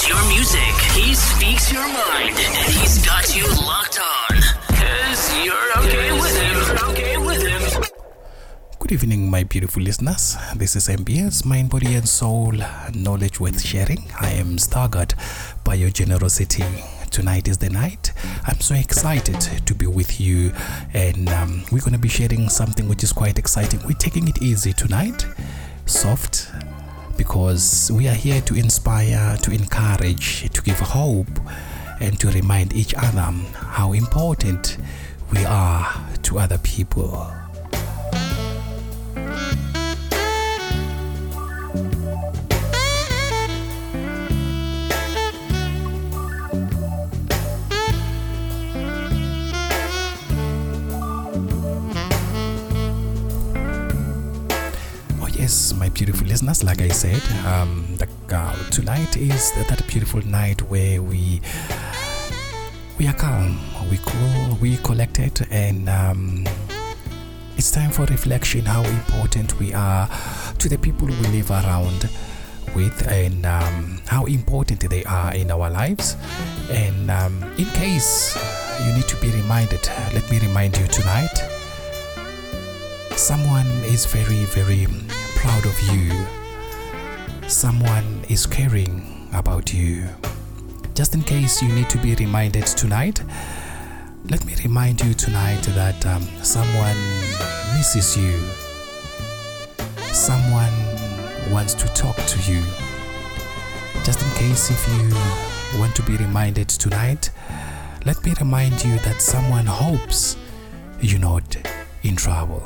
knows your music. He speaks your mind. And he's got you locked on. Cause you're okay with him. You're okay with him. Good evening, my beautiful listeners. This is MBS Mind, Body, and Soul Knowledge Worth Sharing. I am staggered by your generosity. Tonight is the night. I'm so excited to be with you, and um, we're going to be sharing something which is quite exciting. We're taking it easy tonight, soft, because we are here to inspire, to encourage, to give hope, and to remind each other how important we are to other people. Yes, my beautiful listeners. Like I said, um, the, uh, tonight is that beautiful night where we we are calm, we cool, we collected, and um, it's time for reflection. How important we are to the people we live around with, and um, how important they are in our lives. And um, in case you need to be reminded, let me remind you tonight someone is very, very proud of you. Someone is caring about you. Just in case you need to be reminded tonight, let me remind you tonight that um, someone misses you. Someone wants to talk to you. Just in case if you want to be reminded tonight, let me remind you that someone hopes you're not in trouble.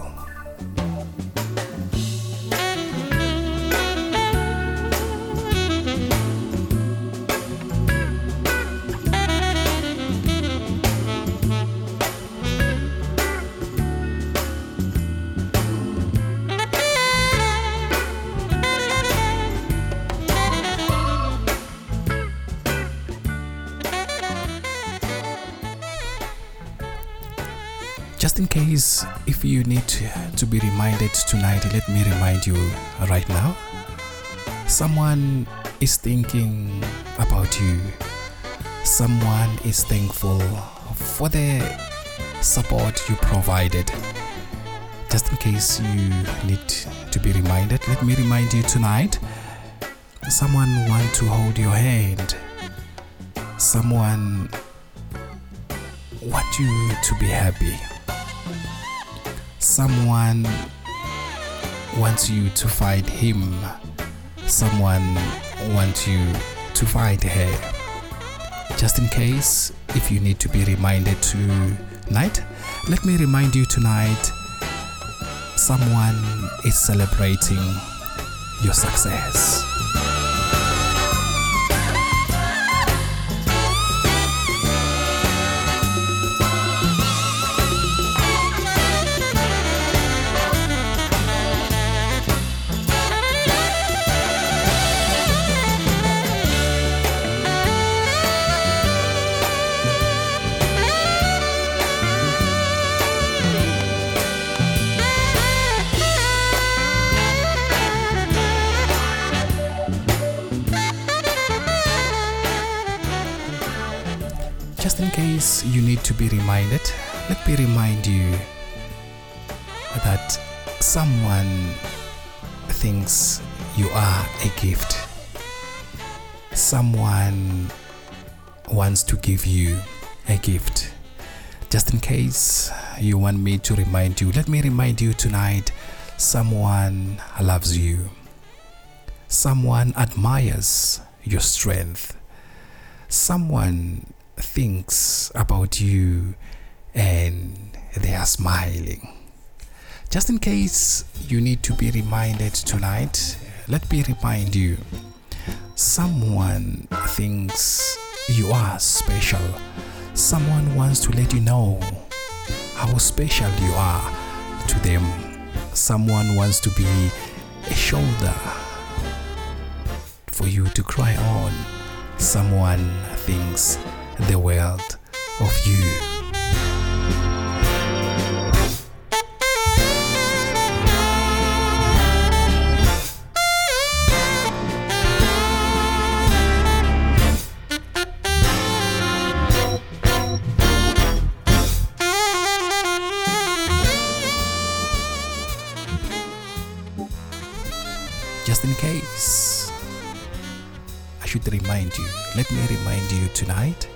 Just in case if you need to be reminded tonight, let me remind you right now. Someone is thinking about you. Someone is thankful for the support you provided. Just in case you need to be reminded, let me remind you tonight. Someone want to hold your hand. Someone want you to be happy someone wants you to fight him. Someone wants you to fight her. Just in case if you need to be reminded tonight let me remind you tonight someone is celebrating your success be reminded, let me remind you that someone thinks you are a gift. Someone wants to give you a gift. Just in case you want me to remind you, let me remind you tonight someone loves you. Someone admires your strength. Someone thinks about you and they are smiling. Just in case you need to be reminded tonight, let me remind you someone thinks you are special. Someone wants to let you know how special you are to them. Someone wants to be a shoulder for you to cry on. Someone thinks the world of you. just in case. I should remind you, let me remind you tonight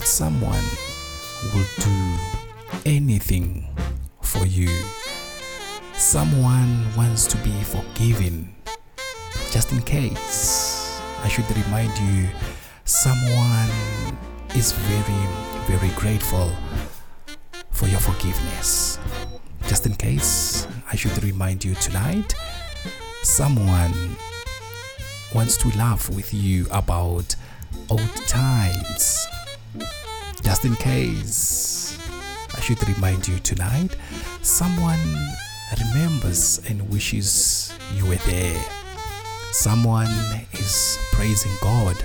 that someone will do anything for you. Someone wants to be forgiven. Just in case, I should remind you someone is very, very grateful for your forgiveness. Just in case, I should remind you tonight someone wants to laugh with you about old times. Just in case, I should remind you tonight someone remembers and wishes you were there. Someone is praising God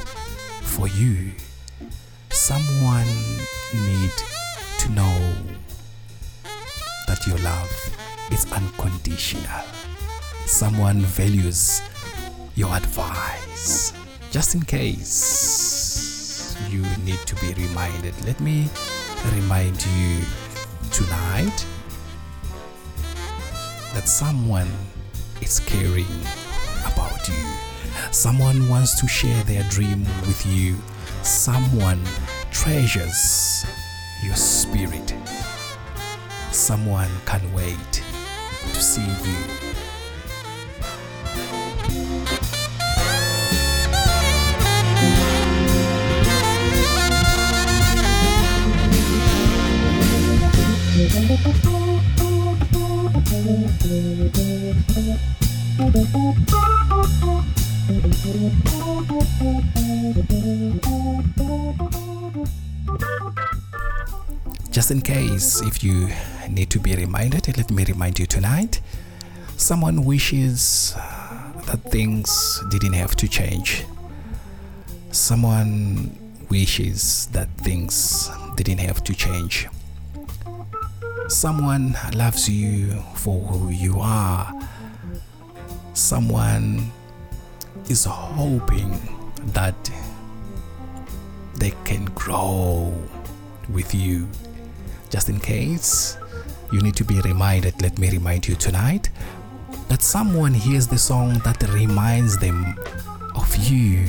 for you. Someone need to know that your love is unconditional. Someone values your advice. Just in case you need to be reminded, let me remind you tonight that someone is caring about you. Someone wants to share their dream with you. Someone treasures your spirit. Someone can wait to see you. If you need to be reminded, let me remind you tonight. Someone wishes uh, that things didn't have to change. Someone wishes that things didn't have to change. Someone loves you for who you are. Someone is hoping that they can grow with you. Just in case you need to be reminded, let me remind you tonight that someone hears the song that reminds them of you.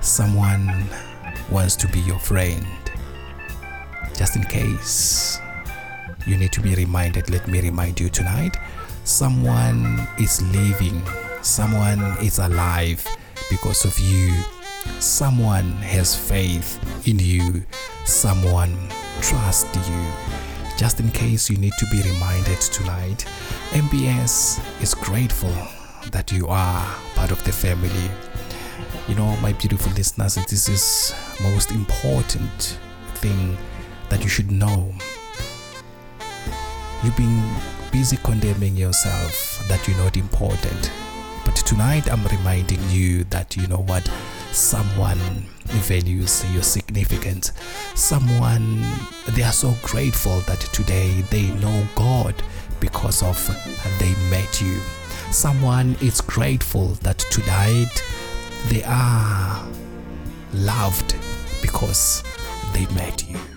Someone wants to be your friend. Just in case you need to be reminded, let me remind you tonight someone is living, someone is alive because of you. Someone has faith in you, someone trusts you. Just in case you need to be reminded tonight, MBS is grateful that you are part of the family. You know, my beautiful listeners, this is most important thing that you should know. You've been busy condemning yourself that you're not important. Tonight I'm reminding you that you know what someone values your significance. Someone they are so grateful that today they know God because of they met you. Someone is grateful that tonight they are loved because they met you.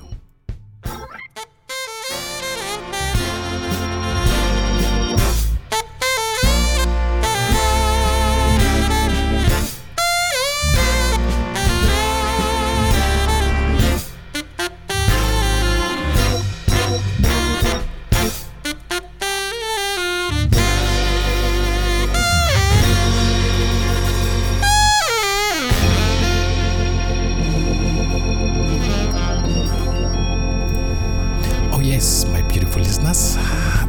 Yes, my beautiful listeners,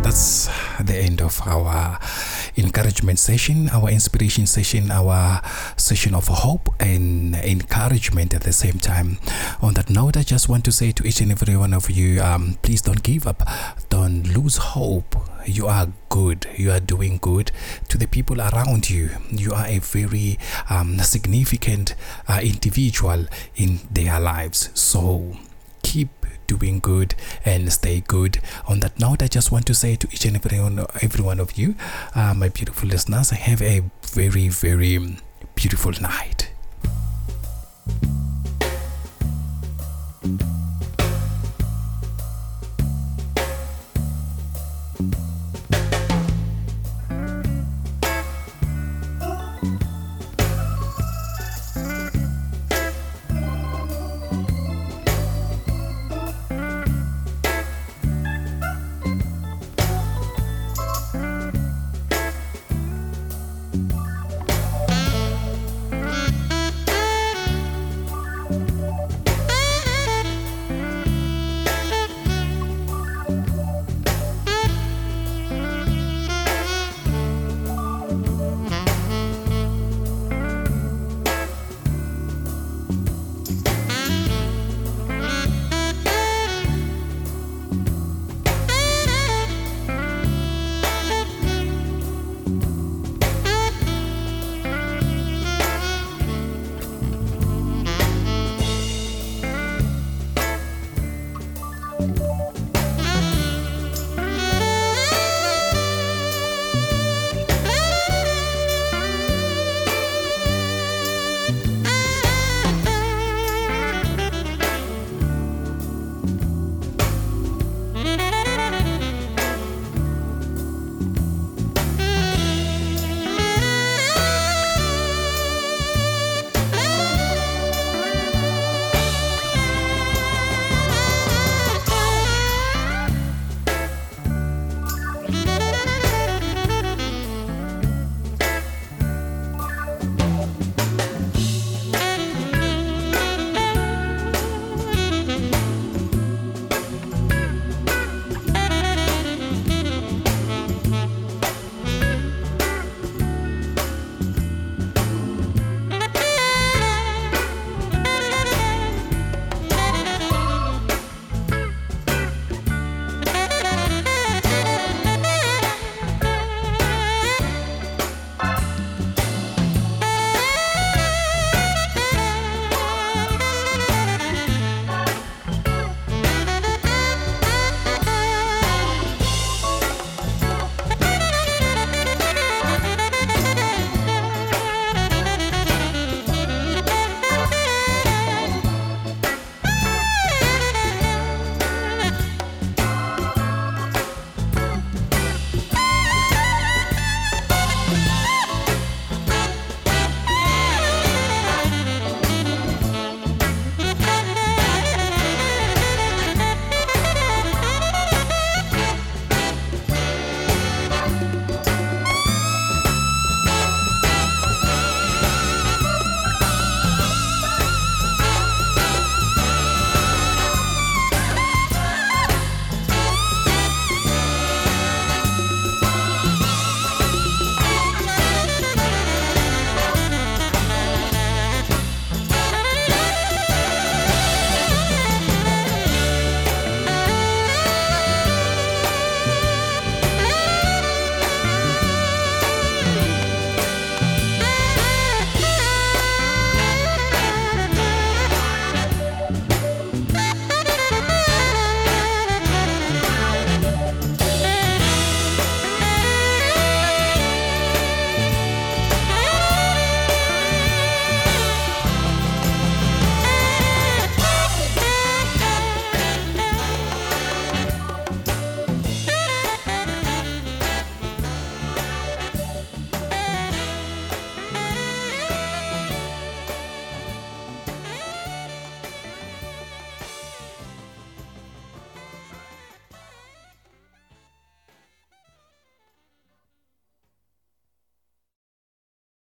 that's the end of our encouragement session, our inspiration session, our session of hope and encouragement at the same time. On that note, I just want to say to each and every one of you um, please don't give up, don't lose hope. You are good, you are doing good to the people around you. You are a very um, significant uh, individual in their lives. So doing good and stay good. On that note, I just want to say to each and every one, every one of you, uh, my beautiful listeners, have a very, very beautiful night.